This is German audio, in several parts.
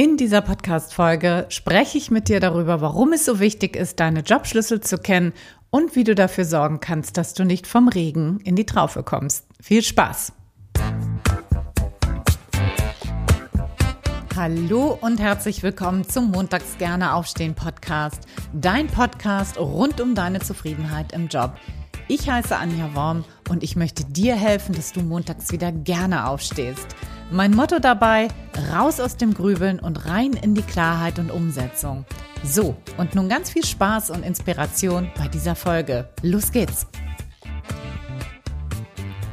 In dieser Podcast-Folge spreche ich mit dir darüber, warum es so wichtig ist, deine Jobschlüssel zu kennen und wie du dafür sorgen kannst, dass du nicht vom Regen in die Traufe kommst. Viel Spaß! Hallo und herzlich willkommen zum Montags gerne aufstehen Podcast, dein Podcast rund um deine Zufriedenheit im Job. Ich heiße Anja Worm und ich möchte dir helfen, dass du montags wieder gerne aufstehst. Mein Motto dabei, raus aus dem Grübeln und rein in die Klarheit und Umsetzung. So, und nun ganz viel Spaß und Inspiration bei dieser Folge. Los geht's!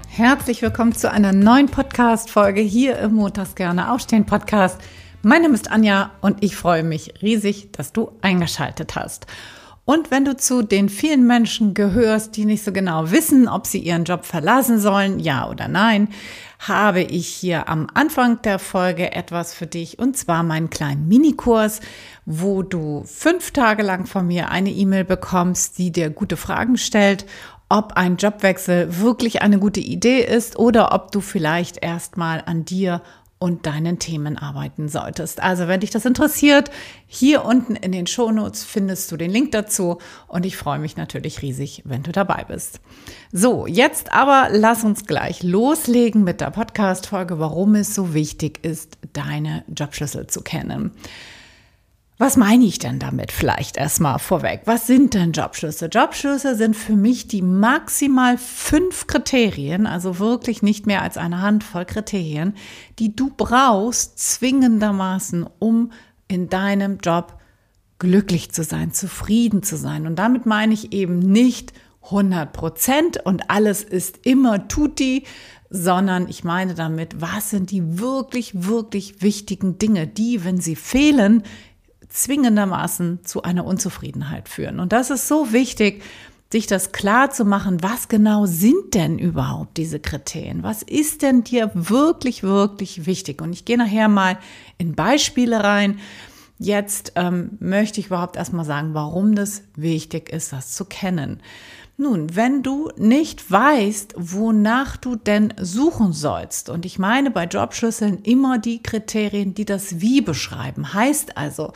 Herzlich willkommen zu einer neuen Podcast-Folge hier im Montags gerne aufstehen Podcast. Mein Name ist Anja und ich freue mich riesig, dass du eingeschaltet hast. Und wenn du zu den vielen Menschen gehörst, die nicht so genau wissen, ob sie ihren Job verlassen sollen, ja oder nein, habe ich hier am Anfang der Folge etwas für dich und zwar meinen kleinen Minikurs, wo du fünf Tage lang von mir eine E-Mail bekommst, die dir gute Fragen stellt, ob ein Jobwechsel wirklich eine gute Idee ist oder ob du vielleicht erstmal an dir und deinen Themen arbeiten solltest. Also wenn dich das interessiert, hier unten in den Shownotes findest du den Link dazu und ich freue mich natürlich riesig, wenn du dabei bist. So, jetzt aber lass uns gleich loslegen mit der Podcast-Folge, warum es so wichtig ist, deine Jobschlüssel zu kennen. Was meine ich denn damit vielleicht erstmal vorweg? Was sind denn Jobschlüsse? Jobschlüsse sind für mich die maximal fünf Kriterien, also wirklich nicht mehr als eine Handvoll Kriterien, die du brauchst zwingendermaßen, um in deinem Job glücklich zu sein, zufrieden zu sein. Und damit meine ich eben nicht 100 Prozent und alles ist immer tutti, sondern ich meine damit, was sind die wirklich, wirklich wichtigen Dinge, die, wenn sie fehlen, zwingendermaßen zu einer Unzufriedenheit führen. Und das ist so wichtig, sich das klar zu machen, was genau sind denn überhaupt diese Kriterien? Was ist denn dir wirklich, wirklich wichtig? Und ich gehe nachher mal in Beispiele rein. Jetzt ähm, möchte ich überhaupt erstmal sagen, warum das wichtig ist, das zu kennen. Nun, wenn du nicht weißt, wonach du denn suchen sollst, und ich meine bei Jobschlüsseln immer die Kriterien, die das Wie beschreiben, heißt also,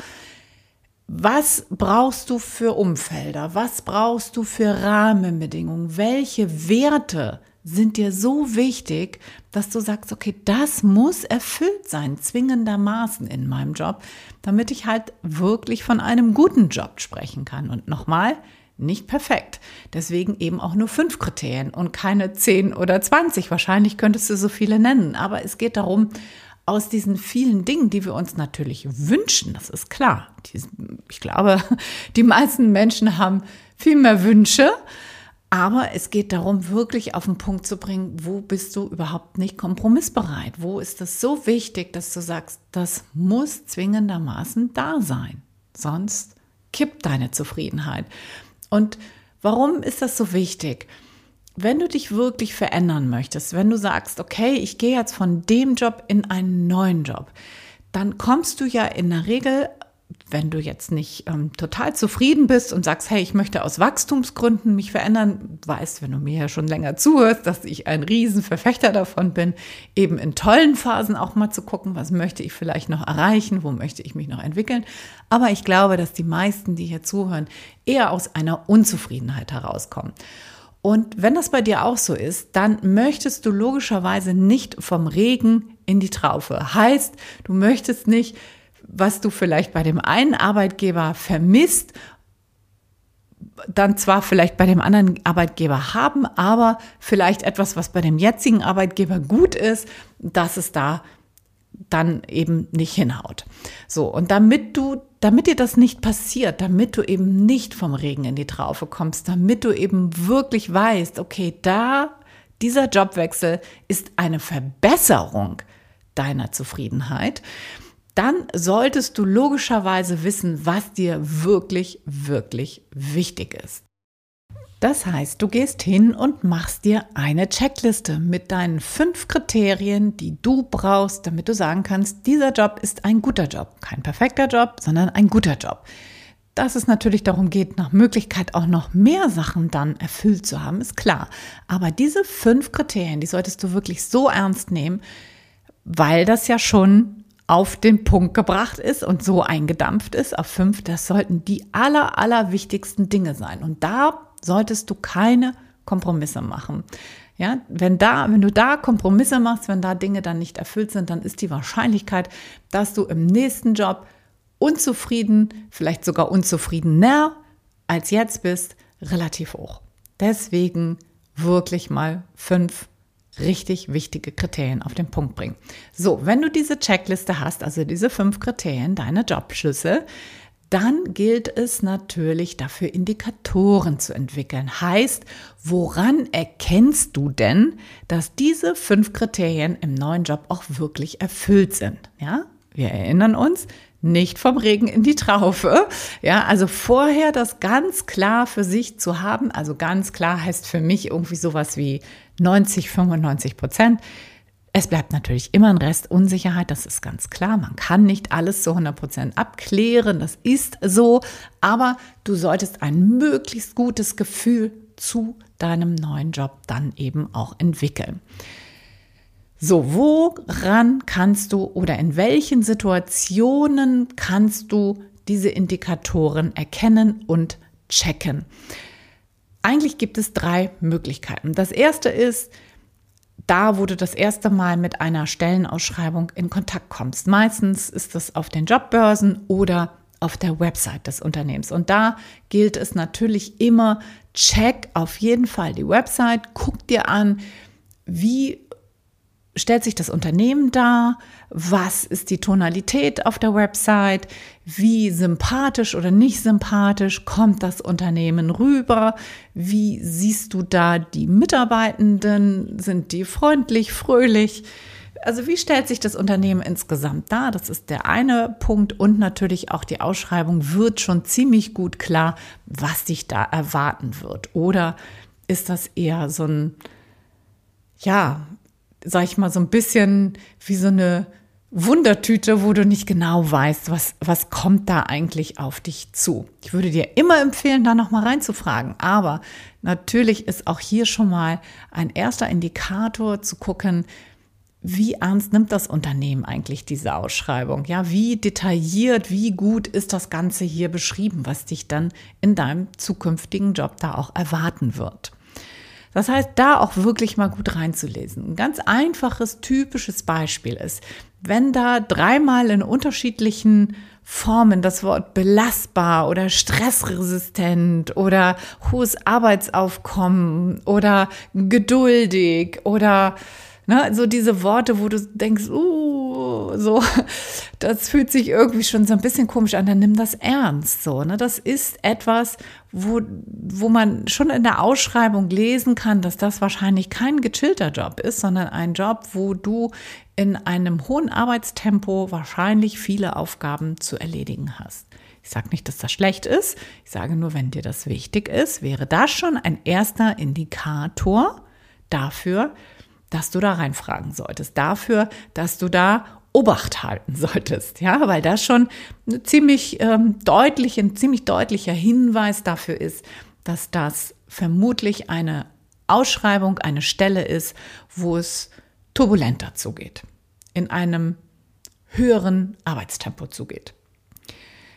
was brauchst du für Umfelder? Was brauchst du für Rahmenbedingungen? Welche Werte sind dir so wichtig, dass du sagst, okay, das muss erfüllt sein, zwingendermaßen in meinem Job, damit ich halt wirklich von einem guten Job sprechen kann. Und nochmal, nicht perfekt. Deswegen eben auch nur fünf Kriterien und keine zehn oder zwanzig. Wahrscheinlich könntest du so viele nennen. Aber es geht darum, aus diesen vielen Dingen, die wir uns natürlich wünschen, das ist klar. Ich glaube, die meisten Menschen haben viel mehr Wünsche. Aber es geht darum, wirklich auf den Punkt zu bringen, wo bist du überhaupt nicht kompromissbereit? Wo ist das so wichtig, dass du sagst, das muss zwingendermaßen da sein? Sonst kippt deine Zufriedenheit. Und warum ist das so wichtig? Wenn du dich wirklich verändern möchtest, wenn du sagst, okay, ich gehe jetzt von dem Job in einen neuen Job, dann kommst du ja in der Regel wenn du jetzt nicht ähm, total zufrieden bist und sagst, hey, ich möchte aus Wachstumsgründen mich verändern, weißt, wenn du mir ja schon länger zuhörst, dass ich ein Riesenverfechter davon bin, eben in tollen Phasen auch mal zu gucken, was möchte ich vielleicht noch erreichen, wo möchte ich mich noch entwickeln. Aber ich glaube, dass die meisten, die hier zuhören, eher aus einer Unzufriedenheit herauskommen. Und wenn das bei dir auch so ist, dann möchtest du logischerweise nicht vom Regen in die Traufe. Heißt, du möchtest nicht was du vielleicht bei dem einen Arbeitgeber vermisst, dann zwar vielleicht bei dem anderen Arbeitgeber haben, aber vielleicht etwas, was bei dem jetzigen Arbeitgeber gut ist, dass es da dann eben nicht hinhaut. So, und damit du, damit dir das nicht passiert, damit du eben nicht vom Regen in die Traufe kommst, damit du eben wirklich weißt, okay, da, dieser Jobwechsel ist eine Verbesserung deiner Zufriedenheit, dann solltest du logischerweise wissen, was dir wirklich, wirklich wichtig ist. Das heißt, du gehst hin und machst dir eine Checkliste mit deinen fünf Kriterien, die du brauchst, damit du sagen kannst, dieser Job ist ein guter Job. Kein perfekter Job, sondern ein guter Job. Dass es natürlich darum geht, nach Möglichkeit auch noch mehr Sachen dann erfüllt zu haben, ist klar. Aber diese fünf Kriterien, die solltest du wirklich so ernst nehmen, weil das ja schon auf den Punkt gebracht ist und so eingedampft ist auf fünf, das sollten die aller, aller wichtigsten Dinge sein. Und da solltest du keine Kompromisse machen. Ja, wenn da, wenn du da Kompromisse machst, wenn da Dinge dann nicht erfüllt sind, dann ist die Wahrscheinlichkeit, dass du im nächsten Job unzufrieden, vielleicht sogar unzufriedener als jetzt bist, relativ hoch. Deswegen wirklich mal fünf richtig wichtige Kriterien auf den Punkt bringen. So, wenn du diese Checkliste hast, also diese fünf Kriterien, deine Jobschlüssel, dann gilt es natürlich dafür Indikatoren zu entwickeln. Heißt, woran erkennst du denn, dass diese fünf Kriterien im neuen Job auch wirklich erfüllt sind? Ja, wir erinnern uns, nicht vom Regen in die Traufe. Ja, also vorher das ganz klar für sich zu haben. Also ganz klar heißt für mich irgendwie sowas wie 90, 95 Prozent. Es bleibt natürlich immer ein Rest Unsicherheit, das ist ganz klar. Man kann nicht alles zu 100 Prozent abklären, das ist so. Aber du solltest ein möglichst gutes Gefühl zu deinem neuen Job dann eben auch entwickeln. So, woran kannst du oder in welchen Situationen kannst du diese Indikatoren erkennen und checken? Eigentlich gibt es drei Möglichkeiten. Das erste ist, da, wo du das erste Mal mit einer Stellenausschreibung in Kontakt kommst. Meistens ist das auf den Jobbörsen oder auf der Website des Unternehmens. Und da gilt es natürlich immer, check auf jeden Fall die Website, guck dir an, wie stellt sich das Unternehmen dar? Was ist die Tonalität auf der Website? Wie sympathisch oder nicht sympathisch kommt das Unternehmen rüber? Wie siehst du da die Mitarbeitenden? Sind die freundlich, fröhlich? Also wie stellt sich das Unternehmen insgesamt dar? Das ist der eine Punkt und natürlich auch die Ausschreibung wird schon ziemlich gut klar, was dich da erwarten wird. Oder ist das eher so ein, ja, sag ich mal, so ein bisschen wie so eine Wundertüte, wo du nicht genau weißt, was, was kommt da eigentlich auf dich zu. Ich würde dir immer empfehlen, da nochmal reinzufragen. Aber natürlich ist auch hier schon mal ein erster Indikator zu gucken, wie ernst nimmt das Unternehmen eigentlich diese Ausschreibung? Ja, wie detailliert, wie gut ist das Ganze hier beschrieben, was dich dann in deinem zukünftigen Job da auch erwarten wird? Das heißt, da auch wirklich mal gut reinzulesen. Ein ganz einfaches, typisches Beispiel ist, wenn da dreimal in unterschiedlichen Formen das Wort belastbar oder stressresistent oder hohes Arbeitsaufkommen oder geduldig oder ne, so diese Worte, wo du denkst, uh, so, das fühlt sich irgendwie schon so ein bisschen komisch an, dann nimm das ernst, so, ne, das ist etwas, wo, wo man schon in der Ausschreibung lesen kann, dass das wahrscheinlich kein gechillter Job ist, sondern ein Job, wo du in einem hohen Arbeitstempo wahrscheinlich viele Aufgaben zu erledigen hast. Ich sage nicht, dass das schlecht ist. Ich sage nur, wenn dir das wichtig ist, wäre das schon ein erster Indikator dafür, dass du da reinfragen solltest. Dafür, dass du da Obacht halten solltest, ja, weil das schon ziemlich ähm, deutlich, ein ziemlich deutlicher Hinweis dafür ist, dass das vermutlich eine Ausschreibung, eine Stelle ist, wo es turbulenter zugeht, in einem höheren Arbeitstempo zugeht.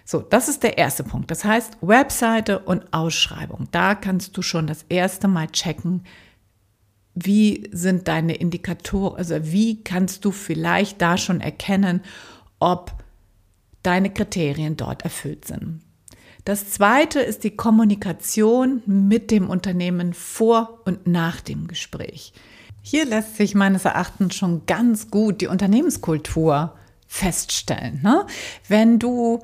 So, das ist der erste Punkt. Das heißt, Webseite und Ausschreibung. Da kannst du schon das erste Mal checken, wie sind deine Indikatoren, also wie kannst du vielleicht da schon erkennen, ob deine Kriterien dort erfüllt sind. Das zweite ist die Kommunikation mit dem Unternehmen vor und nach dem Gespräch. Hier lässt sich meines Erachtens schon ganz gut die Unternehmenskultur feststellen. Ne? Wenn du,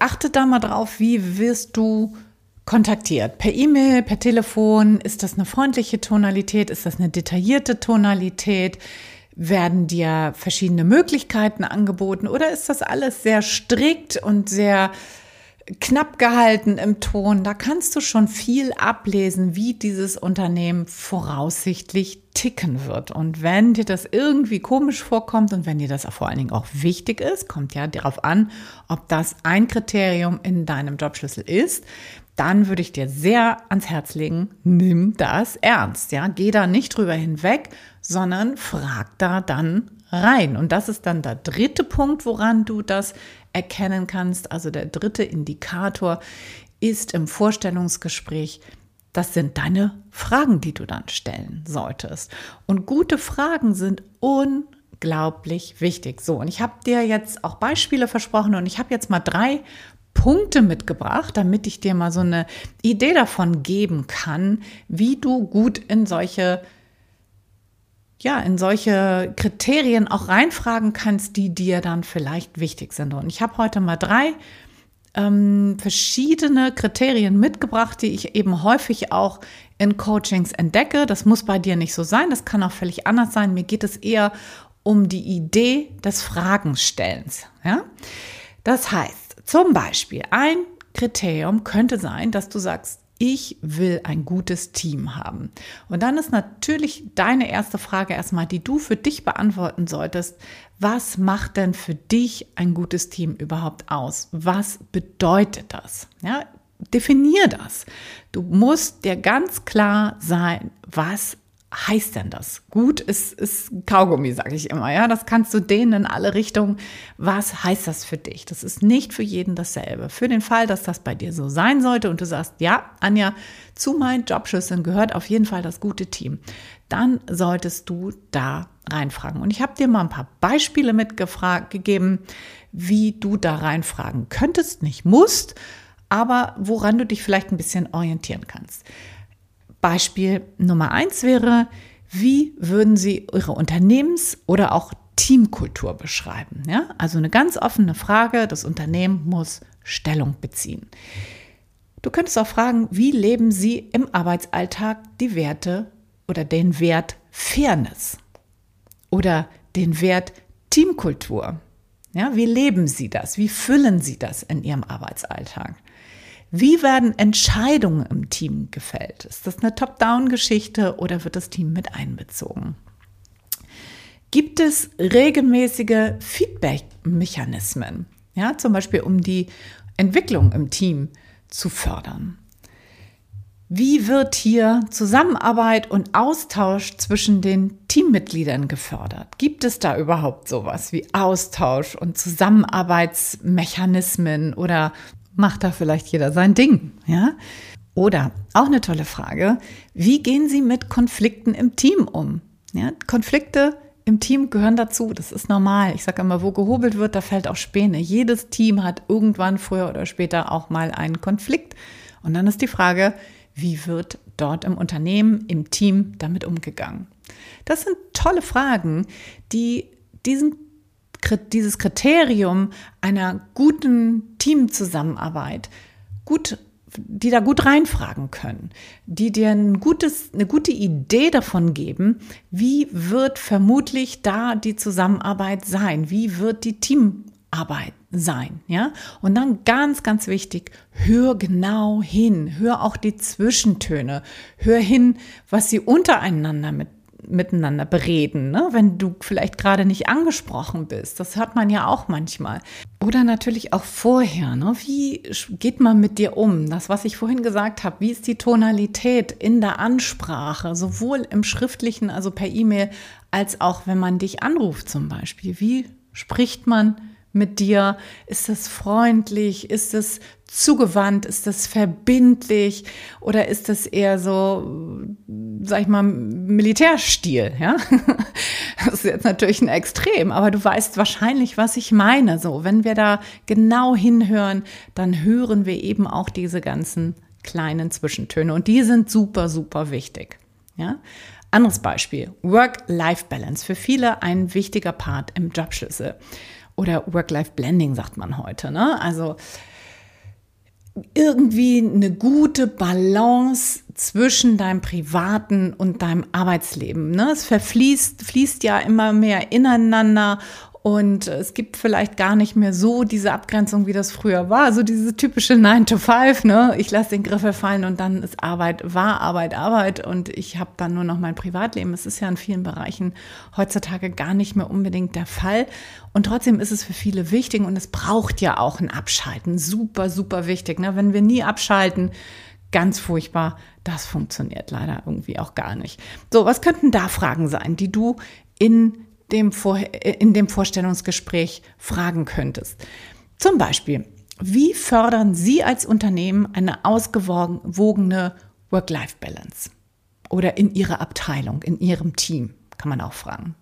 achte da mal drauf, wie wirst du kontaktiert? Per E-Mail, per Telefon? Ist das eine freundliche Tonalität? Ist das eine detaillierte Tonalität? Werden dir verschiedene Möglichkeiten angeboten oder ist das alles sehr strikt und sehr knapp gehalten im Ton? Da kannst du schon viel ablesen, wie dieses Unternehmen voraussichtlich ticken wird. Und wenn dir das irgendwie komisch vorkommt und wenn dir das vor allen Dingen auch wichtig ist, kommt ja darauf an, ob das ein Kriterium in deinem Jobschlüssel ist, dann würde ich dir sehr ans Herz legen, nimm das ernst. Ja, geh da nicht drüber hinweg, sondern frag da dann rein. Und das ist dann der dritte Punkt, woran du das erkennen kannst. Also der dritte Indikator ist im Vorstellungsgespräch, das sind deine Fragen, die du dann stellen solltest. Und gute Fragen sind unglaublich wichtig. So, und ich habe dir jetzt auch Beispiele versprochen und ich habe jetzt mal drei Punkte mitgebracht, damit ich dir mal so eine Idee davon geben kann, wie du gut in solche ja, in solche Kriterien auch reinfragen kannst, die dir dann vielleicht wichtig sind. Und ich habe heute mal drei ähm, verschiedene Kriterien mitgebracht, die ich eben häufig auch in Coachings entdecke. Das muss bei dir nicht so sein, das kann auch völlig anders sein. Mir geht es eher um die Idee des Fragenstellens. Ja? Das heißt, zum Beispiel ein Kriterium könnte sein, dass du sagst, ich will ein gutes Team haben. Und dann ist natürlich deine erste Frage erstmal, die du für dich beantworten solltest. Was macht denn für dich ein gutes Team überhaupt aus? Was bedeutet das? Ja, definier das. Du musst dir ganz klar sein, was heißt denn das? Gut ist, ist Kaugummi, sage ich immer. Ja, das kannst du dehnen in alle Richtungen. Was heißt das für dich? Das ist nicht für jeden dasselbe. Für den Fall, dass das bei dir so sein sollte und du sagst, ja, Anja, zu meinen Jobschüsseln gehört auf jeden Fall das gute Team, dann solltest du da reinfragen. Und ich habe dir mal ein paar Beispiele mitgegeben, wie du da reinfragen könntest, nicht musst, aber woran du dich vielleicht ein bisschen orientieren kannst. Beispiel Nummer eins wäre, wie würden Sie Ihre Unternehmens- oder auch Teamkultur beschreiben? Ja? Also eine ganz offene Frage. Das Unternehmen muss Stellung beziehen. Du könntest auch fragen, wie leben Sie im Arbeitsalltag die Werte oder den Wert Fairness oder den Wert Teamkultur? Ja, wie leben Sie das? Wie füllen Sie das in Ihrem Arbeitsalltag? Wie werden Entscheidungen im Team gefällt? Ist das eine Top-Down-Geschichte oder wird das Team mit einbezogen? Gibt es regelmäßige Feedback-Mechanismen? Ja, zum Beispiel um die Entwicklung im Team zu fördern. Wie wird hier Zusammenarbeit und Austausch zwischen den Teammitgliedern gefördert? Gibt es da überhaupt sowas wie Austausch und Zusammenarbeitsmechanismen oder macht da vielleicht jeder sein Ding, ja? Oder auch eine tolle Frage, wie gehen Sie mit Konflikten im Team um? Ja, Konflikte im Team gehören dazu, das ist normal. Ich sage immer, wo gehobelt wird, da fällt auch Späne. Jedes Team hat irgendwann früher oder später auch mal einen Konflikt. Und dann ist die Frage, wie wird dort im Unternehmen, im Team damit umgegangen? Das sind tolle Fragen, die diesen dieses Kriterium einer guten Teamzusammenarbeit gut die da gut reinfragen können, die dir ein gutes, eine gute Idee davon geben, wie wird vermutlich da die Zusammenarbeit sein, wie wird die Teamarbeit sein, ja? Und dann ganz, ganz wichtig, hör genau hin, hör auch die Zwischentöne, hör hin, was sie untereinander mit miteinander bereden, ne? wenn du vielleicht gerade nicht angesprochen bist. Das hört man ja auch manchmal. Oder natürlich auch vorher. Ne? Wie geht man mit dir um? Das, was ich vorhin gesagt habe, wie ist die Tonalität in der Ansprache, sowohl im schriftlichen, also per E-Mail, als auch wenn man dich anruft zum Beispiel. Wie spricht man mit dir? Ist es freundlich? Ist es zugewandt? Ist das verbindlich oder ist das eher so, sag ich mal, Militärstil? Ja, das ist jetzt natürlich ein Extrem, aber du weißt wahrscheinlich, was ich meine. So, wenn wir da genau hinhören, dann hören wir eben auch diese ganzen kleinen Zwischentöne und die sind super, super wichtig. Ja, anderes Beispiel: Work-Life-Balance für viele ein wichtiger Part im Jobschlüssel oder Work-Life-Blending sagt man heute. Ne? Also irgendwie eine gute Balance zwischen deinem privaten und deinem Arbeitsleben. Ne? Es verfließt, fließt ja immer mehr ineinander und es gibt vielleicht gar nicht mehr so diese Abgrenzung, wie das früher war. So diese typische 9 to 5, ne? Ich lasse den Griffel fallen und dann ist Arbeit, war Arbeit, Arbeit und ich habe dann nur noch mein Privatleben. Es ist ja in vielen Bereichen heutzutage gar nicht mehr unbedingt der Fall. Und trotzdem ist es für viele wichtig und es braucht ja auch ein Abschalten. Super, super wichtig. Ne? Wenn wir nie abschalten, ganz furchtbar. Das funktioniert leider irgendwie auch gar nicht. So, was könnten da Fragen sein, die du in dem Vor in dem Vorstellungsgespräch fragen könntest. Zum Beispiel, wie fördern Sie als Unternehmen eine ausgewogene Work-Life-Balance? Oder in Ihrer Abteilung, in Ihrem Team, kann man auch fragen.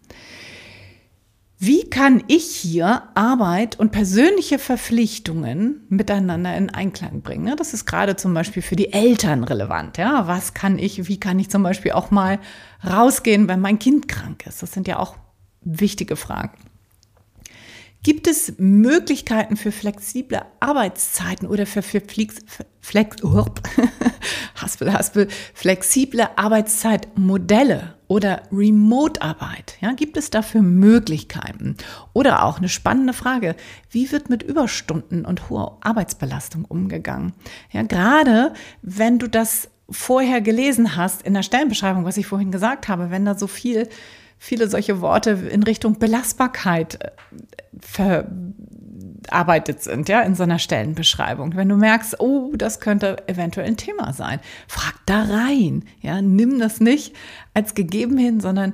Wie kann ich hier Arbeit und persönliche Verpflichtungen miteinander in Einklang bringen? Das ist gerade zum Beispiel für die Eltern relevant. Ja, was kann ich, wie kann ich zum Beispiel auch mal rausgehen, wenn mein Kind krank ist? Das sind ja auch wichtige Fragen. Gibt es Möglichkeiten für flexible Arbeitszeiten oder für, für Flex, Flex, haspel, haspel, flexible Arbeitszeitmodelle oder Remote-Arbeit? Ja, gibt es dafür Möglichkeiten? Oder auch eine spannende Frage, wie wird mit Überstunden und hoher Arbeitsbelastung umgegangen? Ja, gerade wenn du das vorher gelesen hast in der Stellenbeschreibung, was ich vorhin gesagt habe, wenn da so viel viele solche Worte in Richtung Belastbarkeit äh, verarbeitet sind, ja, in so einer Stellenbeschreibung. Wenn du merkst, oh, das könnte eventuell ein Thema sein, frag da rein, ja, nimm das nicht als gegeben hin, sondern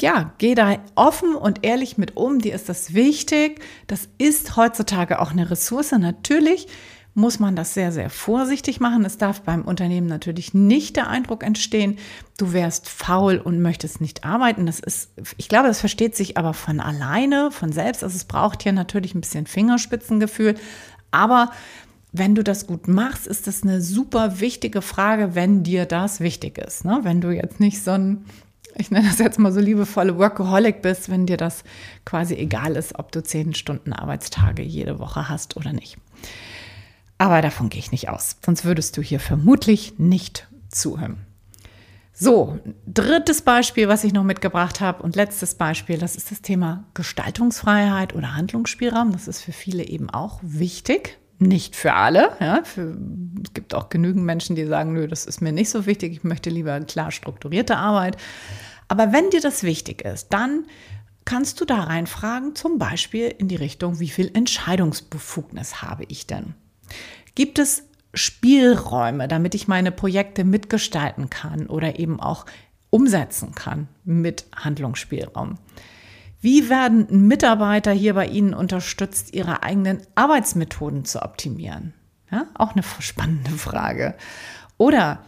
ja, geh da offen und ehrlich mit um. Dir ist das wichtig. Das ist heutzutage auch eine Ressource. Natürlich muss man das sehr, sehr vorsichtig machen. Es darf beim Unternehmen natürlich nicht der Eindruck entstehen, du wärst faul und möchtest nicht arbeiten. Das ist, ich glaube, das versteht sich aber von alleine, von selbst. Also es braucht hier natürlich ein bisschen Fingerspitzengefühl. Aber wenn du das gut machst, ist das eine super wichtige Frage, wenn dir das wichtig ist. Ne? Wenn du jetzt nicht so ein, ich nenne das jetzt mal so liebevolle Workaholic bist, wenn dir das quasi egal ist, ob du zehn Stunden Arbeitstage jede Woche hast oder nicht. Aber davon gehe ich nicht aus. Sonst würdest du hier vermutlich nicht zuhören. So, drittes Beispiel, was ich noch mitgebracht habe und letztes Beispiel, das ist das Thema Gestaltungsfreiheit oder Handlungsspielraum. Das ist für viele eben auch wichtig. Nicht für alle. Ja, für, es gibt auch genügend Menschen, die sagen, nö, das ist mir nicht so wichtig. Ich möchte lieber klar strukturierte Arbeit. Aber wenn dir das wichtig ist, dann kannst du da reinfragen, zum Beispiel in die Richtung, wie viel Entscheidungsbefugnis habe ich denn? Gibt es Spielräume, damit ich meine Projekte mitgestalten kann oder eben auch umsetzen kann mit Handlungsspielraum? Wie werden Mitarbeiter hier bei Ihnen unterstützt, ihre eigenen Arbeitsmethoden zu optimieren? Ja, auch eine spannende Frage. Oder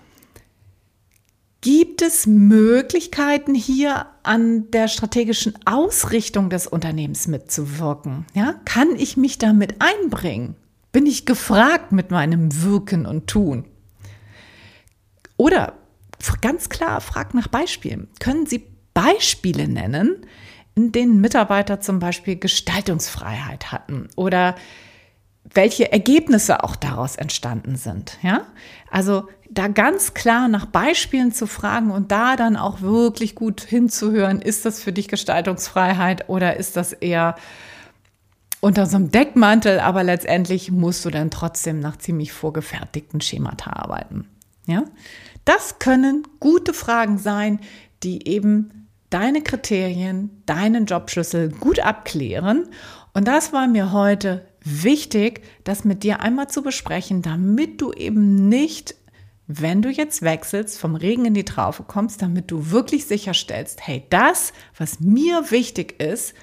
gibt es Möglichkeiten hier an der strategischen Ausrichtung des Unternehmens mitzuwirken? Ja, kann ich mich damit einbringen? Bin ich gefragt mit meinem Wirken und Tun? Oder ganz klar, fragt nach Beispielen. Können Sie Beispiele nennen, in denen Mitarbeiter zum Beispiel Gestaltungsfreiheit hatten oder welche Ergebnisse auch daraus entstanden sind. Ja? Also da ganz klar nach Beispielen zu fragen und da dann auch wirklich gut hinzuhören, ist das für dich Gestaltungsfreiheit oder ist das eher unter so einem Deckmantel, aber letztendlich musst du dann trotzdem nach ziemlich vorgefertigten Schemata arbeiten. Ja? Das können gute Fragen sein, die eben deine Kriterien, deinen Jobschlüssel gut abklären. Und das war mir heute wichtig, das mit dir einmal zu besprechen, damit du eben nicht, wenn du jetzt wechselst, vom Regen in die Traufe kommst, damit du wirklich sicherstellst, hey, das, was mir wichtig ist,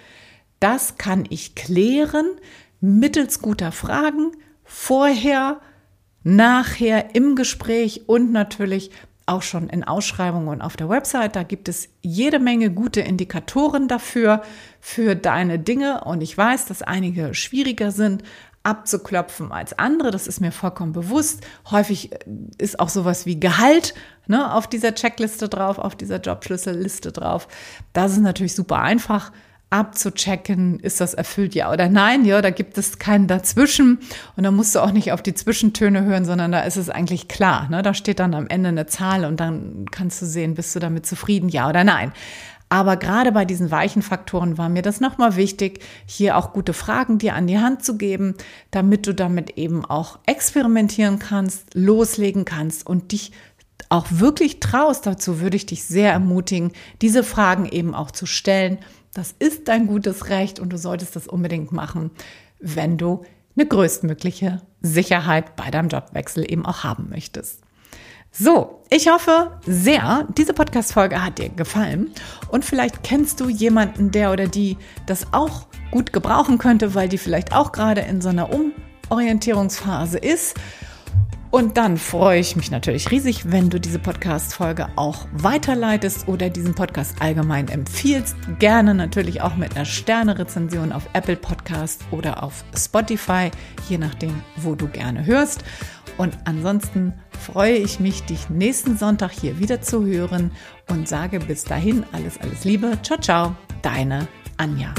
das kann ich klären mittels guter Fragen, vorher, nachher im Gespräch und natürlich auch schon in Ausschreibungen und auf der Website. Da gibt es jede Menge gute Indikatoren dafür, für deine Dinge. Und ich weiß, dass einige schwieriger sind abzuklopfen als andere. Das ist mir vollkommen bewusst. Häufig ist auch sowas wie Gehalt ne, auf dieser Checkliste drauf, auf dieser Jobschlüsselliste drauf. Das ist natürlich super einfach abzuchecken, ist das erfüllt, ja oder nein, ja, da gibt es keinen dazwischen und da musst du auch nicht auf die Zwischentöne hören, sondern da ist es eigentlich klar, ne? da steht dann am Ende eine Zahl und dann kannst du sehen, bist du damit zufrieden, ja oder nein. Aber gerade bei diesen weichen Faktoren war mir das nochmal wichtig, hier auch gute Fragen dir an die Hand zu geben, damit du damit eben auch experimentieren kannst, loslegen kannst und dich auch wirklich traust. Dazu würde ich dich sehr ermutigen, diese Fragen eben auch zu stellen das ist dein gutes Recht und du solltest das unbedingt machen, wenn du eine größtmögliche Sicherheit bei deinem Jobwechsel eben auch haben möchtest. So, ich hoffe sehr, diese Podcast-Folge hat dir gefallen und vielleicht kennst du jemanden, der oder die das auch gut gebrauchen könnte, weil die vielleicht auch gerade in so einer Umorientierungsphase ist. Und dann freue ich mich natürlich riesig, wenn du diese Podcast-Folge auch weiterleitest oder diesen Podcast allgemein empfiehlst. Gerne natürlich auch mit einer Sterne-Rezension auf Apple Podcast oder auf Spotify, je nachdem, wo du gerne hörst. Und ansonsten freue ich mich, dich nächsten Sonntag hier wieder zu hören und sage bis dahin alles, alles Liebe. Ciao, ciao, deine Anja.